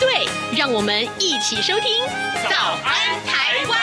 对，让我们一起收听《早安台湾》。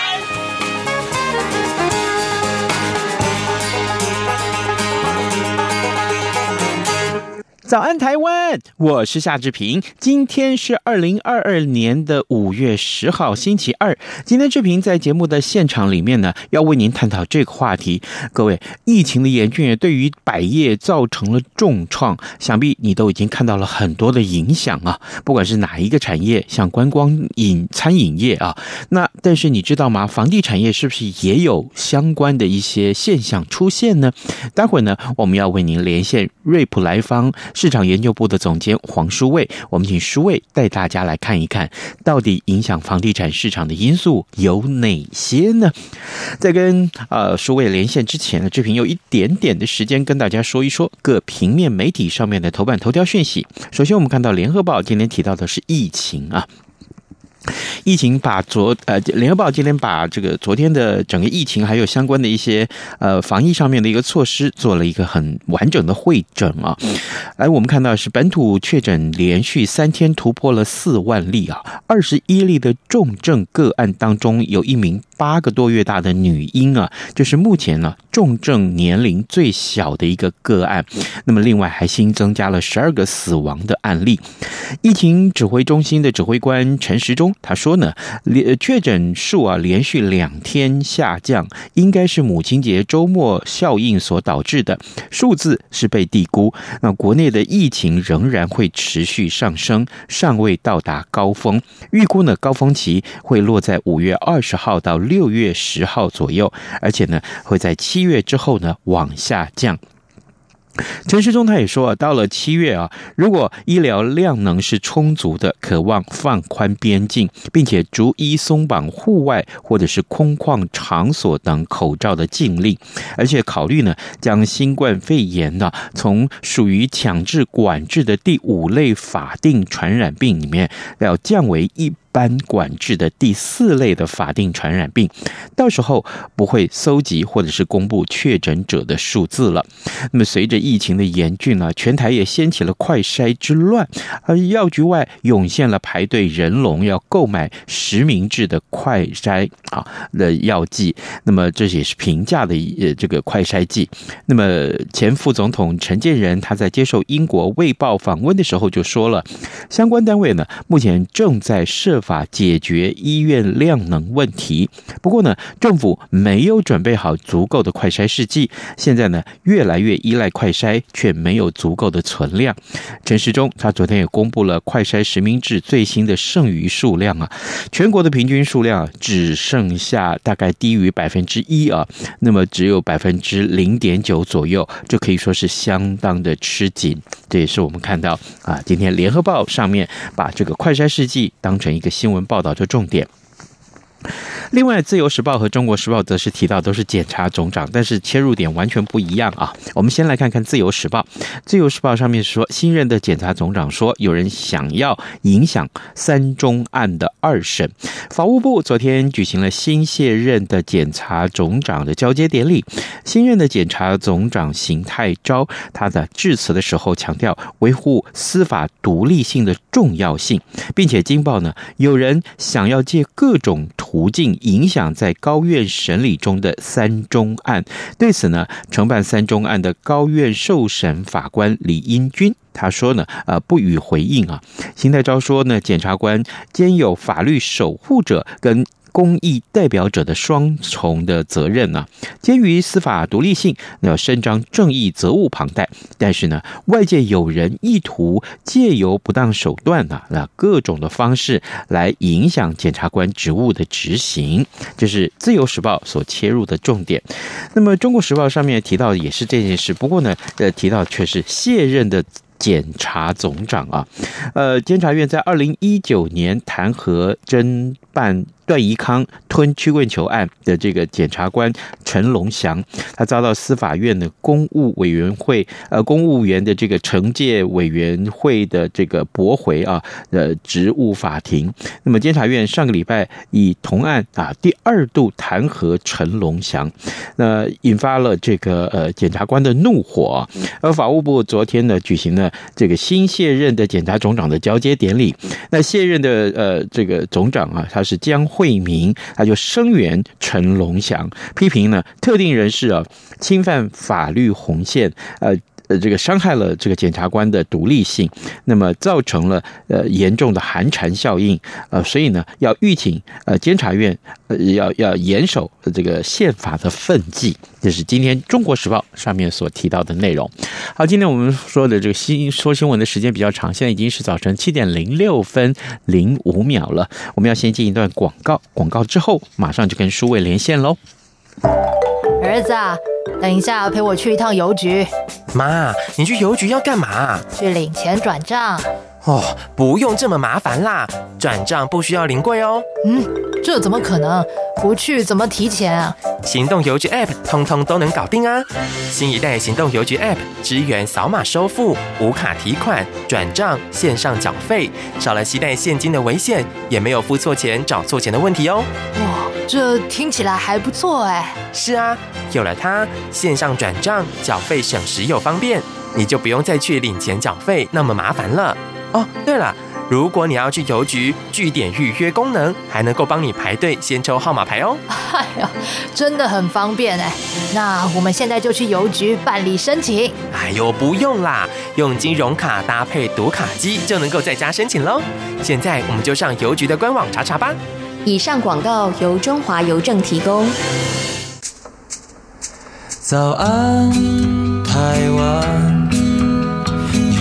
早安，台湾！我是夏志平。今天是二零二二年的五月十号，星期二。今天志平在节目的现场里面呢，要为您探讨这个话题。各位，疫情的严峻对于百业造成了重创，想必你都已经看到了很多的影响啊。不管是哪一个产业，像观光饮餐饮业啊，那但是你知道吗？房地产业是不是也有相关的一些现象出现呢？待会呢，我们要为您连线瑞普莱方。市场研究部的总监黄书卫，我们请书卫带大家来看一看，到底影响房地产市场的因素有哪些呢？在跟呃书卫连线之前呢，志平有一点点的时间跟大家说一说各平面媒体上面的头版头条讯息。首先，我们看到联合报今天提到的是疫情啊。疫情把昨呃联合报今天把这个昨天的整个疫情还有相关的一些呃防疫上面的一个措施做了一个很完整的汇整啊，来我们看到是本土确诊连续三天突破了四万例啊，二十一例的重症个案当中有一名八个多月大的女婴啊，就是目前呢重症年龄最小的一个个案，那么另外还新增加了十二个死亡的案例，疫情指挥中心的指挥官陈时中。他说呢，连确诊数啊连续两天下降，应该是母亲节周末效应所导致的，数字是被低估。那国内的疫情仍然会持续上升，尚未到达高峰。预估呢，高峰期会落在五月二十号到六月十号左右，而且呢，会在七七月之后呢往下降。陈时中他也说啊，到了七月啊，如果医疗量能是充足的，渴望放宽边境，并且逐一松绑户外或者是空旷场所等口罩的禁令，而且考虑呢，将新冠肺炎呢从属于强制管制的第五类法定传染病里面要降为一。般管制的第四类的法定传染病，到时候不会搜集或者是公布确诊者的数字了。那么随着疫情的严峻呢，全台也掀起了快筛之乱，而药局外涌现了排队人龙，要购买实名制的快筛啊的药剂。那么这也是平价的呃这个快筛剂。那么前副总统陈建仁他在接受英国《卫报》访问的时候就说了，相关单位呢目前正在设。法解决医院量能问题，不过呢，政府没有准备好足够的快筛试剂，现在呢，越来越依赖快筛，却没有足够的存量。陈时中他昨天也公布了快筛实名制最新的剩余数量啊，全国的平均数量只剩下大概低于百分之一啊，那么只有百分之零点九左右，这可以说是相当的吃紧。这也是我们看到啊，今天联合报上面把这个快筛试剂当成一个。新闻报道的重点。另外，《自由时报》和《中国时报》则是提到都是检察总长，但是切入点完全不一样啊。我们先来看看《自由时报》。《自由时报》上面说，新任的检察总长说，有人想要影响三中案的二审。法务部昨天举行了新卸任的检察总长的交接典礼。新任的检察总长邢泰昭，他在致辞的时候强调维护司法独立性的重要性，并且惊爆呢，有人想要借各种胡静。影响在高院审理中的三中案，对此呢，承办三中案的高院受审法官李英军他说呢，呃，不予回应啊。邢泰昭说呢，检察官兼有法律守护者跟。公益代表者的双重的责任呢，鉴于司法独立性，要伸张正义，责无旁贷。但是呢，外界有人意图借由不当手段呢，那各种的方式来影响检察官职务的执行，这是自由时报所切入的重点。那么中国时报上面提到也是这件事，不过呢，呃，提到却是卸任的。检察总长啊，呃，监察院在二零一九年弹劾侦办段宜康吞曲棍球案的这个检察官陈龙祥，他遭到司法院的公务委员会呃公务员的这个惩戒委员会的这个驳回啊呃职务法庭。那么监察院上个礼拜以同案啊第二度弹劾陈龙祥，那引发了这个呃检察官的怒火。而法务部昨天呢举行了这个新卸任的检察总长的交接典礼。那卸任的呃这个总长啊，他是江惠民，他就声援陈龙祥，批评呢特定人士啊侵犯法律红线，呃。呃，这个伤害了这个检察官的独立性，那么造成了呃严重的寒蝉效应，呃，所以呢，要预警呃监察院呃要要严守这个宪法的分际，这是今天《中国时报》上面所提到的内容。好，今天我们说的这个新说新闻的时间比较长，现在已经是早晨七点零六分零五秒了，我们要先进一段广告，广告之后马上就跟书卫连线喽。儿子啊。等一下，陪我去一趟邮局。妈，你去邮局要干嘛？去领钱转账。哦，不用这么麻烦啦，转账不需要临柜哦。嗯，这怎么可能？不去怎么提钱啊？行动邮局 App 通通都能搞定啊！新一代行动邮局 App 支援扫码收付、无卡提款、转账、线上缴费，少了携带现金的危险，也没有付错钱、找错钱的问题哦。哇，这听起来还不错哎。是啊，有了它，线上转账缴费省时又方便，你就不用再去领钱缴费那么麻烦了。哦，对了，如果你要去邮局，据点预约功能还能够帮你排队先抽号码牌哦。哎呀，真的很方便哎。那我们现在就去邮局办理申请。哎呦，不用啦，用金融卡搭配读卡机就能够在家申请喽。现在我们就上邮局的官网查查吧。以上广告由中华邮政提供。早安，台湾。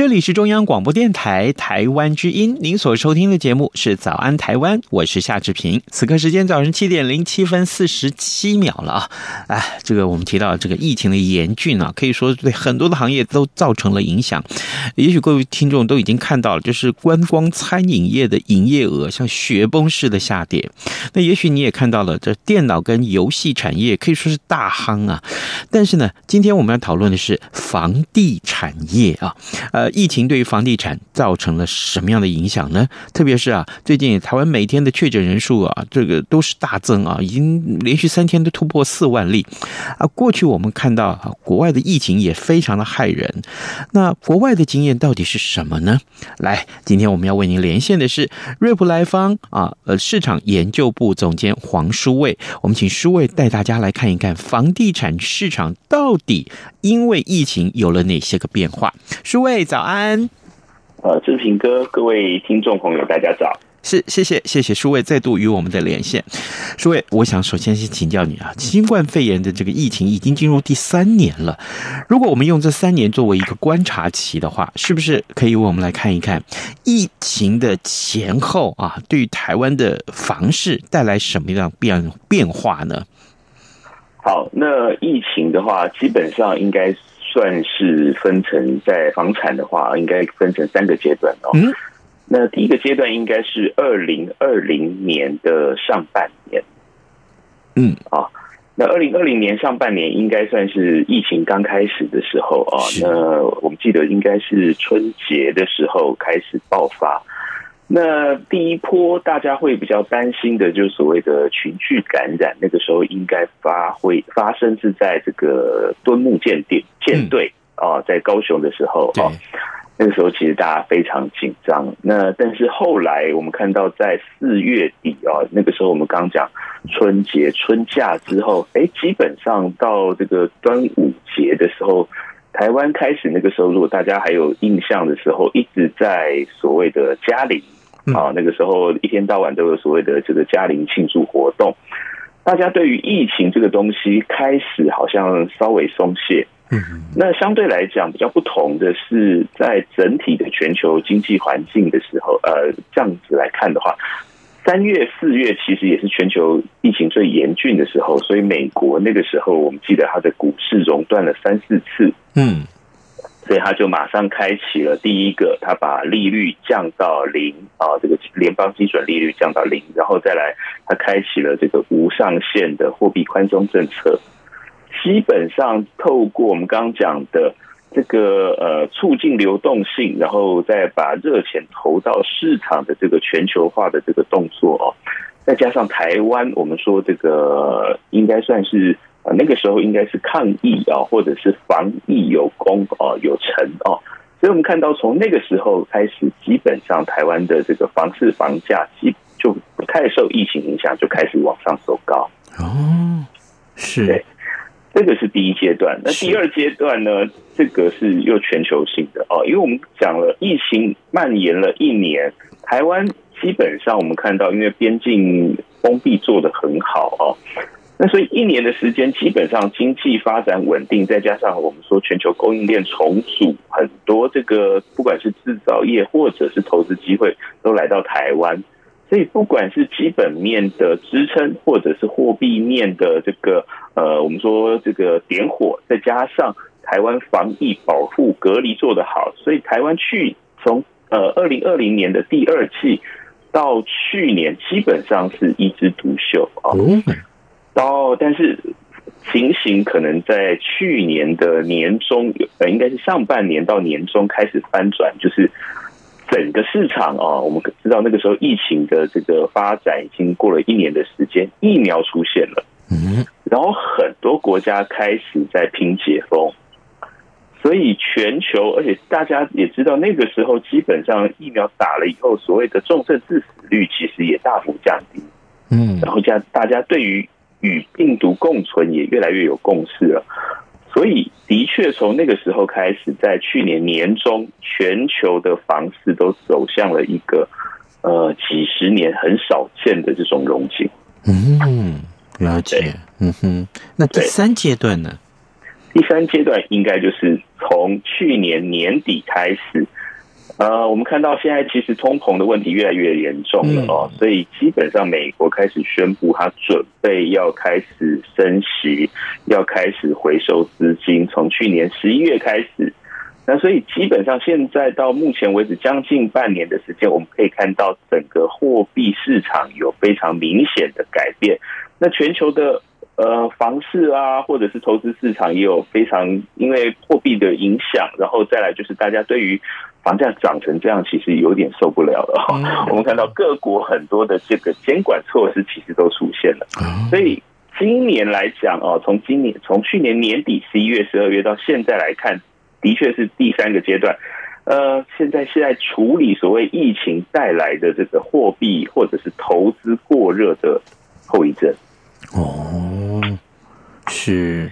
这里是中央广播电台台湾之音，您所收听的节目是《早安台湾》，我是夏志平。此刻时间早晨七点零七分四十七秒了啊！哎，这个我们提到这个疫情的严峻啊，可以说对很多的行业都造成了影响。也许各位听众都已经看到了，就是观光餐饮业的营业额像雪崩似的下跌。那也许你也看到了，这电脑跟游戏产业可以说是大夯啊。但是呢，今天我们要讨论的是房地产业啊，呃。疫情对于房地产造成了什么样的影响呢？特别是啊，最近台湾每天的确诊人数啊，这个都是大增啊，已经连续三天都突破四万例啊。过去我们看到啊，国外的疫情也非常的骇人。那国外的经验到底是什么呢？来，今天我们要为您连线的是瑞普莱方啊，呃，市场研究部总监黄书卫。我们请书卫带大家来看一看房地产市场到底因为疫情有了哪些个变化。书卫早。安，呃，志平哥，各位听众朋友，大家早。是，谢谢，谢谢舒卫再度与我们的连线。舒卫，我想首先先请教你啊，新冠肺炎的这个疫情已经进入第三年了。如果我们用这三年作为一个观察期的话，是不是可以为我们来看一看疫情的前后啊，对于台湾的房市带来什么样变变化呢？好，那疫情的话，基本上应该。算是分成在房产的话，应该分成三个阶段哦。嗯，那第一个阶段应该是二零二零年的上半年。嗯，啊，那二零二零年上半年应该算是疫情刚开始的时候啊。那我们记得应该是春节的时候开始爆发。那第一波大家会比较担心的，就是所谓的群聚感染，那个时候应该发挥发生是在这个敦睦舰队舰队啊，在高雄的时候啊，那个时候其实大家非常紧张。那但是后来我们看到在四月底啊，那个时候我们刚讲春节春假之后，哎，基本上到这个端午节的时候，台湾开始那个时候，如果大家还有印象的时候，一直在所谓的嘉陵。啊，那个时候一天到晚都有所谓的这个嘉陵庆祝活动，大家对于疫情这个东西开始好像稍微松懈嗯，那相对来讲比较不同的是，在整体的全球经济环境的时候，呃，这样子来看的话，三月、四月其实也是全球疫情最严峻的时候，所以美国那个时候，我们记得它的股市熔断了三四次，嗯。所以他就马上开启了第一个，他把利率降到零啊，这个联邦基准利率降到零，然后再来他开启了这个无上限的货币宽松政策。基本上透过我们刚刚讲的这个呃促进流动性，然后再把热钱投到市场的这个全球化的这个动作哦，再加上台湾，我们说这个应该算是。啊，那个时候应该是抗疫啊，或者是防疫有功啊，有成啊，所以我们看到从那个时候开始，基本上台湾的这个房市房价基就不太受疫情影响，就开始往上走高。哦，是，对，这个是第一阶段。那第二阶段呢？这个是又全球性的哦，因为我们讲了疫情蔓延了一年，台湾基本上我们看到，因为边境封闭做得很好哦。那所以一年的时间，基本上经济发展稳定，再加上我们说全球供应链重组，很多这个不管是制造业或者是投资机会都来到台湾，所以不管是基本面的支撑，或者是货币面的这个呃，我们说这个点火，再加上台湾防疫保护隔离做得好，所以台湾去从呃二零二零年的第二季到去年，基本上是一枝独秀啊。哦，但是情形可能在去年的年中，呃，应该是上半年到年中开始翻转，就是整个市场啊，我们知道那个时候疫情的这个发展已经过了一年的时间，疫苗出现了，嗯，然后很多国家开始在拼解封，所以全球，而且大家也知道那个时候基本上疫苗打了以后，所谓的重症致死率其实也大幅降低，嗯，然后这样大家对于与病毒共存也越来越有共识了，所以的确从那个时候开始，在去年年中，全球的房市都走向了一个呃几十年很少见的这种荣景。嗯，了解。嗯哼，那第三阶段呢？第三阶段应该就是从去年年底开始。呃，我们看到现在其实通膨的问题越来越严重了哦，所以基本上美国开始宣布，它准备要开始升息，要开始回收资金。从去年十一月开始，那所以基本上现在到目前为止将近半年的时间，我们可以看到整个货币市场有非常明显的改变。那全球的呃房市啊，或者是投资市场也有非常因为货币的影响，然后再来就是大家对于。房价涨成这样，其实有点受不了了。我们看到各国很多的这个监管措施，其实都出现了。所以今年来讲哦，从今年从去年年底十一月、十二月到现在来看，的确是第三个阶段。呃，现在是在处理所谓疫情带来的这个货币或者是投资过热的后遗症。哦，是。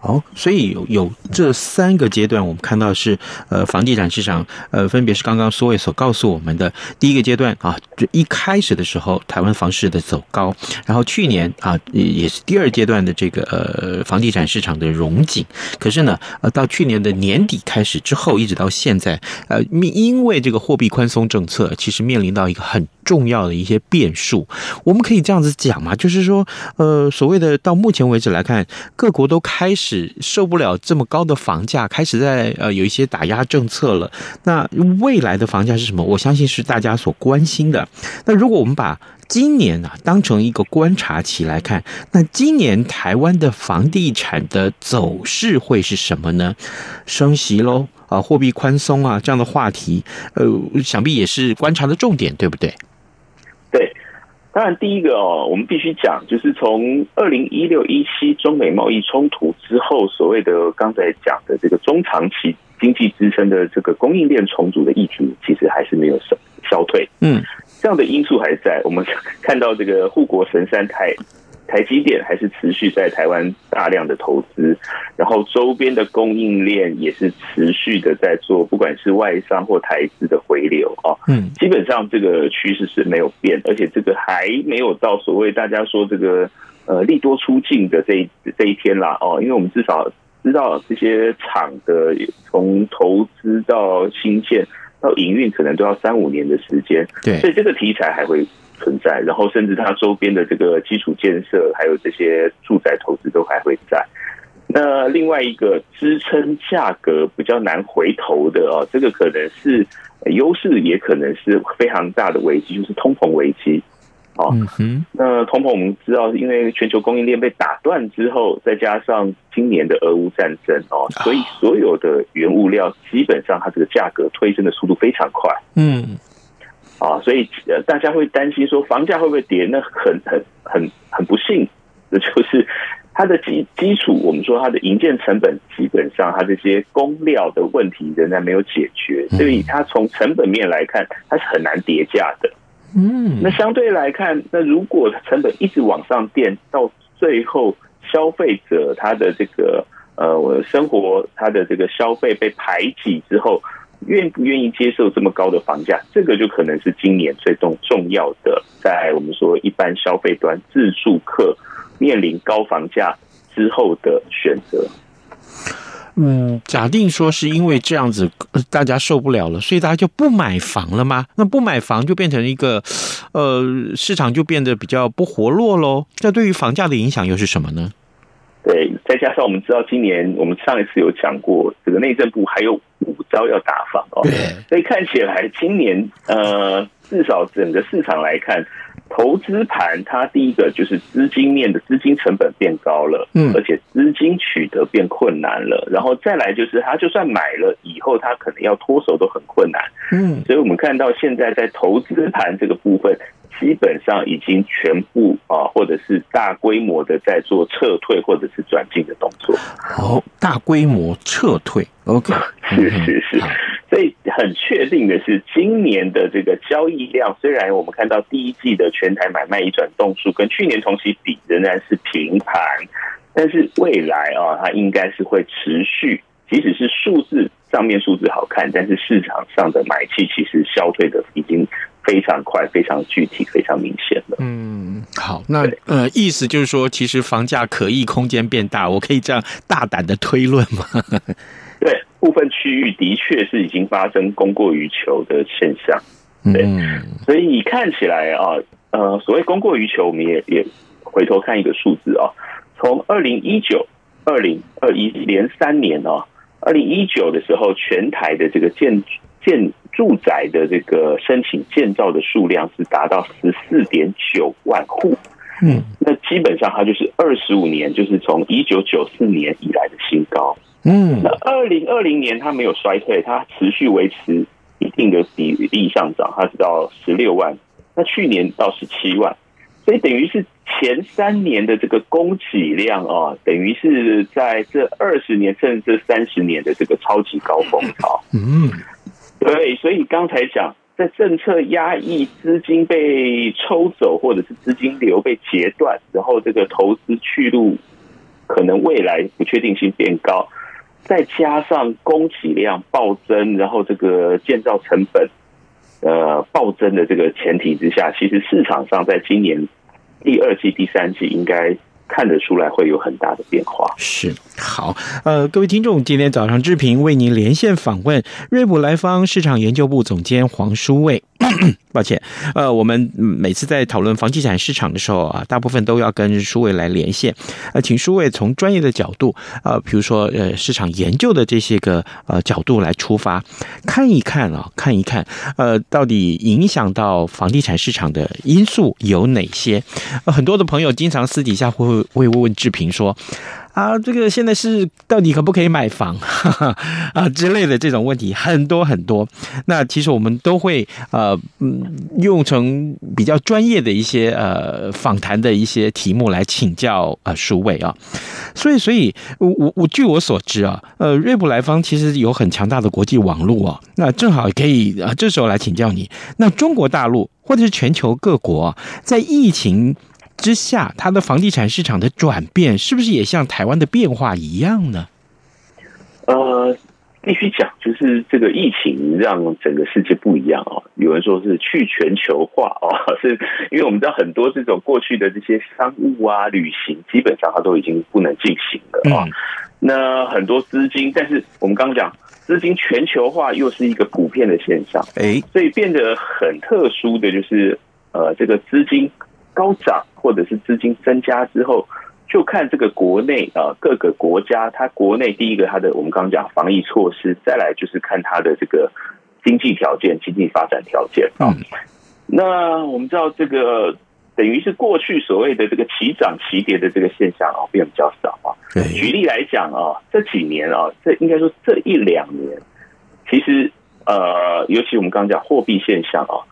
哦，所以有有这三个阶段，我们看到是呃房地产市场呃分别是刚刚所谓所告诉我们的第一个阶段啊，就一开始的时候台湾房市的走高，然后去年啊也是第二阶段的这个呃房地产市场的融景，可是呢呃到去年的年底开始之后，一直到现在呃因为这个货币宽松政策，其实面临到一个很重要的一些变数，我们可以这样子讲嘛，就是说呃所谓的到目前为止来看，各国都开始。是受不了这么高的房价，开始在呃有一些打压政策了。那未来的房价是什么？我相信是大家所关心的。那如果我们把今年啊当成一个观察期来看，那今年台湾的房地产的走势会是什么呢？升息喽啊，货币宽松啊这样的话题，呃，想必也是观察的重点，对不对？对。当然，第一个哦，我们必须讲，就是从二零一六一七中美贸易冲突之后，所谓的刚才讲的这个中长期经济支撑的这个供应链重组的议题，其实还是没有消消退。嗯，这样的因素还在。我们看到这个护国神山台。台积电还是持续在台湾大量的投资，然后周边的供应链也是持续的在做，不管是外商或台资的回流啊，嗯，基本上这个趋势是没有变，而且这个还没有到所谓大家说这个呃利多出尽的这一这一天啦哦，因为我们至少知道这些厂的从投资到新建到营运，可能都要三五年的时间。对，所以这个题材还会存在，然后甚至它周边的这个基础建设，还有这些住宅投资都还会在。那另外一个支撑价格比较难回头的哦，这个可能是优势，也可能是非常大的危机，就是通膨危机。哦，那通膨我们知道，因为全球供应链被打断之后，再加上今年的俄乌战争哦，所以所有的原物料基本上它这个价格推升的速度非常快。嗯，啊，所以呃，大家会担心说房价会不会跌？那很很很很不幸的 就是它的基基础，我们说它的营建成本基本上它这些工料的问题仍然没有解决，所以它从成本面来看，它是很难叠价的。嗯，那相对来看，那如果成本一直往上垫，到最后消费者他的这个呃生活他的这个消费被排挤之后，愿不愿意接受这么高的房价？这个就可能是今年最重重要的，在我们说一般消费端自住客面临高房价之后的选择。嗯，假定说是因为这样子，大家受不了了，所以大家就不买房了吗？那不买房就变成一个，呃，市场就变得比较不活络喽。这对于房价的影响又是什么呢？对，再加上我们知道，今年我们上一次有讲过，这个内政部还有五招要打房哦。对，所以看起来今年呃，至少整个市场来看。投资盘，它第一个就是资金面的资金成本变高了，嗯，而且资金取得变困难了，然后再来就是，他就算买了以后，他可能要脱手都很困难，嗯，所以我们看到现在在投资盘这个部分，基本上已经全部啊，或者是大规模的在做撤退或者是转进的动作。好，大规模撤退，OK，是是是。所以很确定的是，今年的这个交易量，虽然我们看到第一季的全台买卖移转动数跟去年同期比仍然是平盘，但是未来啊，它应该是会持续，即使是数字上面数字好看，但是市场上的买气其实消退的已经非常快、非常具体、非常明显的。嗯，好，那呃，意思就是说，其实房价可议空间变大，我可以这样大胆的推论吗？对。部分区域的确是已经发生供过于求的现象，对，所以你看起来啊，呃，所谓供过于求，我们也也回头看一个数字啊，从二零一九、二零二一连三年啊，二零一九的时候，全台的这个建建住宅的这个申请建造的数量是达到十四点九万户，嗯，那基本上它就是二十五年，就是从一九九四年以来的新高。嗯，那二零二零年它没有衰退，它持续维持一定的比例上涨，它是到十六万，那去年到十七万，所以等于是前三年的这个供给量啊，等于是在这二十年甚至这三十年的这个超级高峰潮。嗯，对，所以刚才讲，在政策压抑、资金被抽走，或者是资金流被截断，然后这个投资去路可能未来不确定性变高。再加上供给量暴增，然后这个建造成本呃暴增的这个前提之下，其实市场上在今年第二季、第三季应该看得出来会有很大的变化。是，好，呃，各位听众，今天早上志平为您连线访问瑞普莱方市场研究部总监黄书卫。抱歉，呃，我们每次在讨论房地产市场的时候啊，大部分都要跟书伟来连线。呃，请书伟从专业的角度，呃，比如说呃，市场研究的这些个呃角度来出发，看一看啊，看一看，呃，到底影响到房地产市场的因素有哪些？呃，很多的朋友经常私底下会会问志平说。啊，这个现在是到底可不可以买房哈哈 啊之类的这种问题很多很多。那其实我们都会呃嗯用成比较专业的一些呃访谈的一些题目来请教啊书卫啊。所以所以我我我据我所知啊，呃瑞普莱方其实有很强大的国际网络啊。那正好可以啊这时候来请教你，那中国大陆或者是全球各国在疫情之下，它的房地产市场的转变，是不是也像台湾的变化一样呢？呃，必须讲，就是这个疫情让整个世界不一样哦。有人说是去全球化哦，是因为我们知道很多这种过去的这些商务啊、旅行，基本上它都已经不能进行了啊。那很多资金，但是我们刚刚讲资金全球化又是一个普遍的现象，哎，所以变得很特殊的就是，呃，这个资金高涨或者是资金增加之后，就看这个国内啊各个国家，它国内第一个它的我们刚刚讲防疫措施，再来就是看它的这个经济条件、经济发展条件啊。那我们知道这个。等于是过去所谓的这个齐涨齐跌的这个现象啊，变比较少啊。举例来讲啊，这几年啊，这应该说这一两年，其实呃，尤其我们刚刚讲货币现象啊，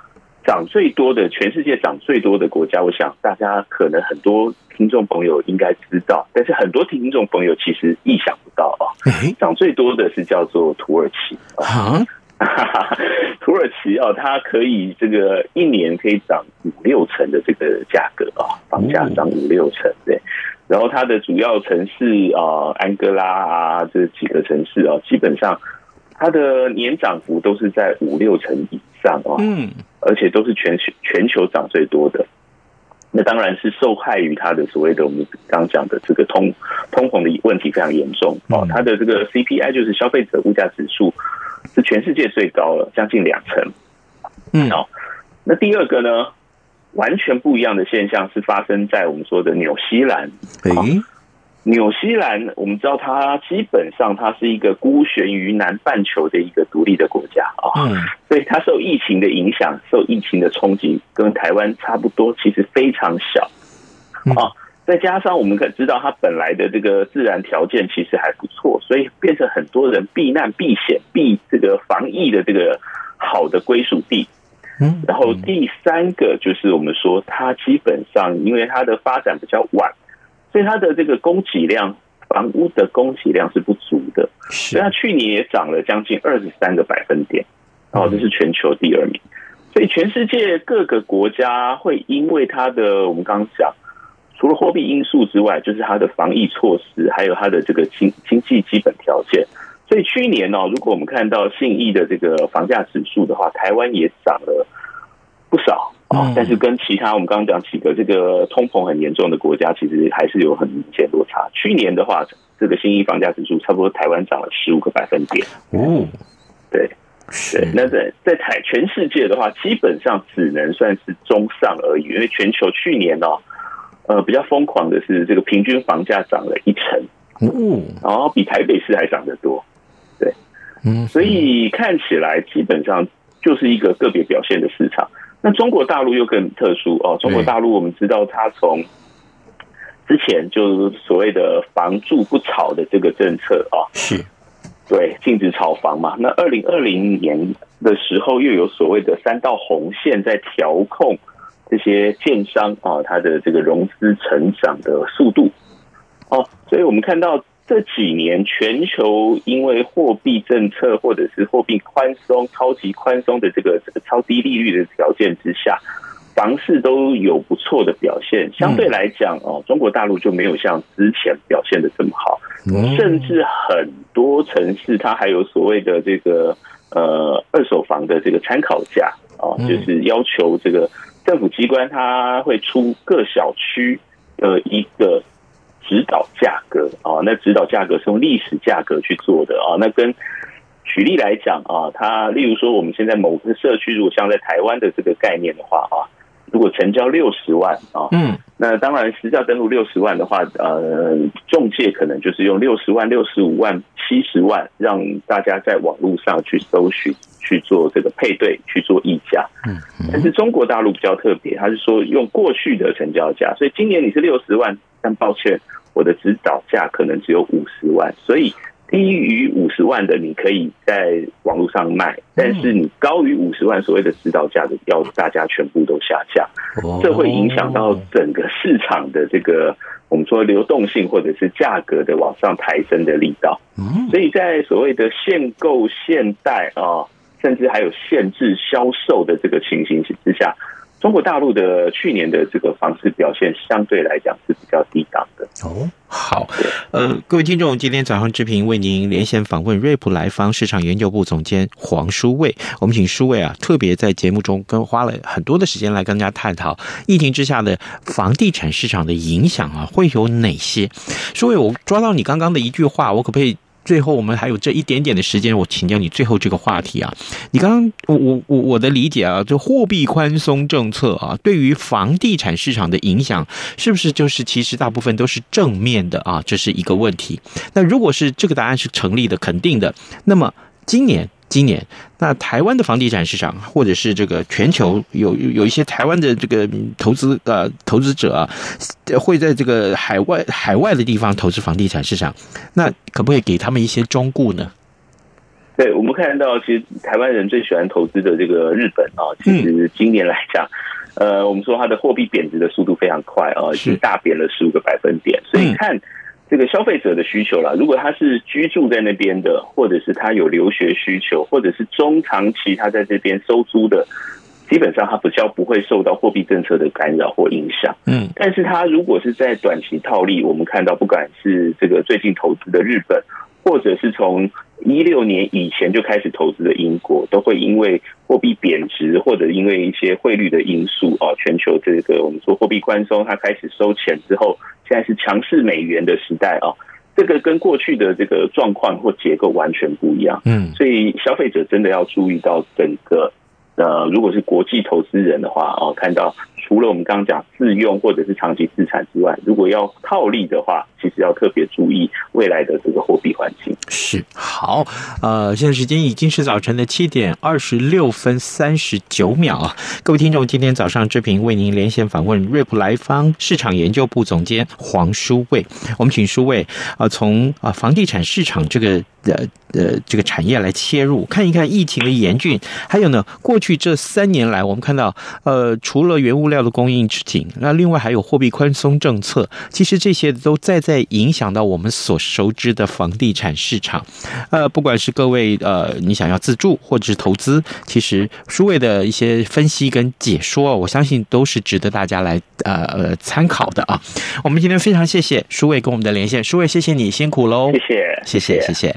涨最多的全世界涨最多的国家，我想大家可能很多听众朋友应该知道，但是很多听众朋友其实意想不到啊，涨最多的是叫做土耳其啊。土耳其哦，它可以这个一年可以涨五六成的这个价格啊，房价涨五六成对。然后它的主要城市啊，安哥拉啊，这几个城市啊，基本上它的年涨幅都是在五六成以上啊，嗯，而且都是全球全球涨最多的。那当然是受害于它的所谓的我们刚刚讲的这个通通膨的问题非常严重哦，它的这个 CPI 就是消费者物价指数。是全世界最高了，将近两成。嗯，好，那第二个呢，完全不一样的现象是发生在我们说的纽西兰。诶，纽西兰，我们知道它基本上它是一个孤悬于南半球的一个独立的国家啊。嗯，所以它受疫情的影响，受疫情的冲击，跟台湾差不多，其实非常小。啊。再加上我们可知道，它本来的这个自然条件其实还不错，所以变成很多人避难、避险、避这个防疫的这个好的归属地。嗯，然后第三个就是我们说，它基本上因为它的发展比较晚，所以它的这个供给量，房屋的供给量是不足的。所以它去年也涨了将近二十三个百分点，哦，这是全球第二名。所以全世界各个国家会因为它的，我们刚刚讲。除了货币因素之外，就是它的防疫措施，还有它的这个经经济基本条件。所以去年呢、哦，如果我们看到信义的这个房价指数的话，台湾也涨了不少啊。但是跟其他我们刚刚讲几个这个通膨很严重的国家，其实还是有很明显落差。去年的话，这个新一房价指数差不多台湾涨了十五个百分点。哦，对，对。那在在台全世界的话，基本上只能算是中上而已，因为全球去年呢、哦。呃，比较疯狂的是，这个平均房价涨了一成，嗯，然后比台北市还涨得多，对，嗯，所以看起来基本上就是一个个别表现的市场。那中国大陆又更特殊哦，中国大陆我们知道，它从之前就所谓的“房住不炒”的这个政策啊，是，对，禁止炒房嘛。那二零二零年的时候，又有所谓的三道红线在调控。这些建商啊，它的这个融资成长的速度哦，所以我们看到这几年全球因为货币政策或者是货币宽松、超级宽松的这个这个超低利率的条件之下，房市都有不错的表现。相对来讲哦，中国大陆就没有像之前表现的这么好，甚至很多城市它还有所谓的这个呃二手房的这个参考价啊，就是要求这个。政府机关它会出各小区的一个指导价格啊，那指导价格是用历史价格去做的啊。那跟举例来讲啊，它例如说我们现在某个社区，如果像在台湾的这个概念的话啊，如果成交六十万啊，嗯，那当然实价登录六十万的话，呃，中介可能就是用六十万、六十五万、七十万，让大家在网络上去搜寻。去做这个配对，去做议价。嗯，但是中国大陆比较特别，他是说用过去的成交价，所以今年你是六十万，但抱歉，我的指导价可能只有五十万，所以低于五十万的你可以在网络上卖，但是你高于五十万所谓的指导价的，要大家全部都下架，这会影响到整个市场的这个我们说流动性或者是价格的往上抬升的力道。嗯，所以在所谓的限购限贷啊。甚至还有限制销售的这个情形之下，中国大陆的去年的这个房市表现相对来讲是比较低档的。哦，好，呃，各位听众，今天早上志平为您连线访问瑞普莱方市场研究部总监黄书卫，我们请书卫啊，特别在节目中跟花了很多的时间来跟大家探讨疫情之下的房地产市场的影响啊，会有哪些？书卫，我抓到你刚刚的一句话，我可不可以？最后，我们还有这一点点的时间，我请教你最后这个话题啊。你刚刚，我我我我的理解啊，就货币宽松政策啊，对于房地产市场的影响，是不是就是其实大部分都是正面的啊？这是一个问题。那如果是这个答案是成立的、肯定的，那么今年。今年，那台湾的房地产市场，或者是这个全球有有一些台湾的这个投资呃投资者啊，会在这个海外海外的地方投资房地产市场，那可不可以给他们一些忠告呢？对，我们看到，其实台湾人最喜欢投资的这个日本啊，其实今年来讲，呃，我们说它的货币贬值的速度非常快啊，是大贬了十五个百分点，所以看。这个消费者的需求啦，如果他是居住在那边的，或者是他有留学需求，或者是中长期他在这边收租的，基本上他比较不会受到货币政策的干扰或影响。嗯，但是他如果是在短期套利，我们看到不管是这个最近投资的日本，或者是从一六年以前就开始投资的英国，都会因为货币贬值或者因为一些汇率的因素啊，全球这个我们说货币宽松，它开始收钱之后。现在是强势美元的时代啊，这个跟过去的这个状况或结构完全不一样。嗯，所以消费者真的要注意到整个呃，如果是国际投资人的话哦，看到。除了我们刚刚讲自用或者是长期资产之外，如果要套利的话，其实要特别注意未来的这个货币环境。是好，呃，现在时间已经是早晨的七点二十六分三十九秒啊！各位听众，今天早上志平为您连线访问瑞普莱方市场研究部总监黄书卫，我们请书卫啊，从啊房地产市场这个呃呃这个产业来切入，看一看疫情的严峻，还有呢，过去这三年来，我们看到呃，除了原物料。的供应吃紧，那另外还有货币宽松政策，其实这些都在在影响到我们所熟知的房地产市场。呃，不管是各位呃，你想要自住或者是投资，其实书卫的一些分析跟解说，我相信都是值得大家来呃呃参考的啊。我们今天非常谢谢书卫跟我们的连线，书卫谢谢你辛苦喽，谢谢谢谢谢谢。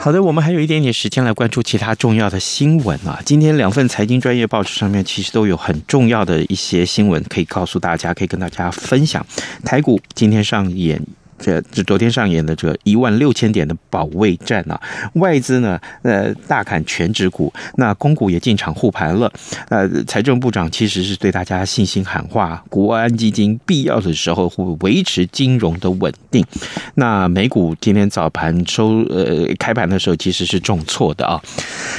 好的，我们还有一点点时间来关注其他重要的新闻啊。今天两份财经专业报纸上面其实都有很重要的一些新闻可以告诉大家，可以跟大家分享。台股今天上演。这这昨天上演的这个一万六千点的保卫战啊，外资呢呃大砍全指股，那公股也进场护盘了。呃，财政部长其实是对大家信心喊话，国安基金必要的时候会维持金融的稳定。那美股今天早盘收呃开盘的时候其实是重挫的啊。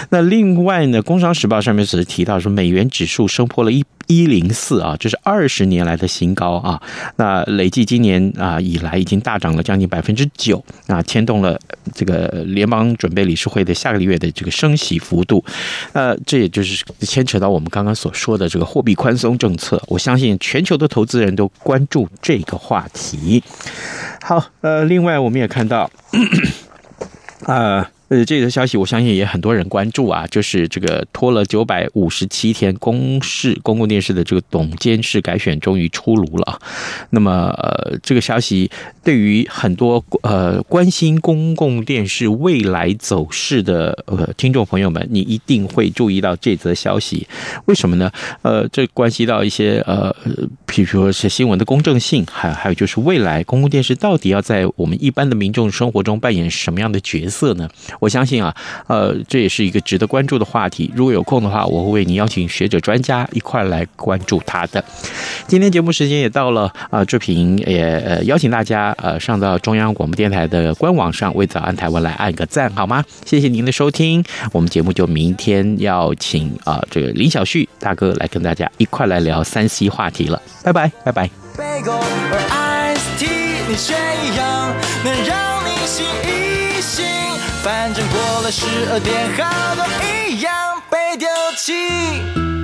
那另外呢，《工商时报》上面只是提到说，美元指数升破了一。一零四啊，这是二十年来的新高啊！那累计今年啊以来已经大涨了将近百分之九啊，牵动了这个联邦准备理事会的下个月的这个升息幅度。呃，这也就是牵扯到我们刚刚所说的这个货币宽松政策。我相信全球的投资人都关注这个话题。好，呃，另外我们也看到，啊。呃，呃这个消息我相信也很多人关注啊，就是这个拖了九百五十七天，公视公共电视的这个董监事改选终于出炉了。那么，呃，这个消息对于很多呃关心公共电视未来走势的呃听众朋友们，你一定会注意到这则消息。为什么呢？呃，这关系到一些呃，譬如说是新闻的公正性，还还有就是未来公共电视到底要在我们一般的民众生活中扮演什么样的角色呢？我相信啊，呃，这也是一个值得关注的话题。如果有空的话，我会为您邀请学者专家一块来关注它的。今天节目时间也到了啊，志、平也邀请大家呃上到中央广播电台的官网上为早安台湾来按个赞好吗？谢谢您的收听，我们节目就明天要请啊、这个林小旭大哥来跟大家一块来聊三 C 话题了。拜拜，拜拜。反正过了十二点，好多一样被丢弃。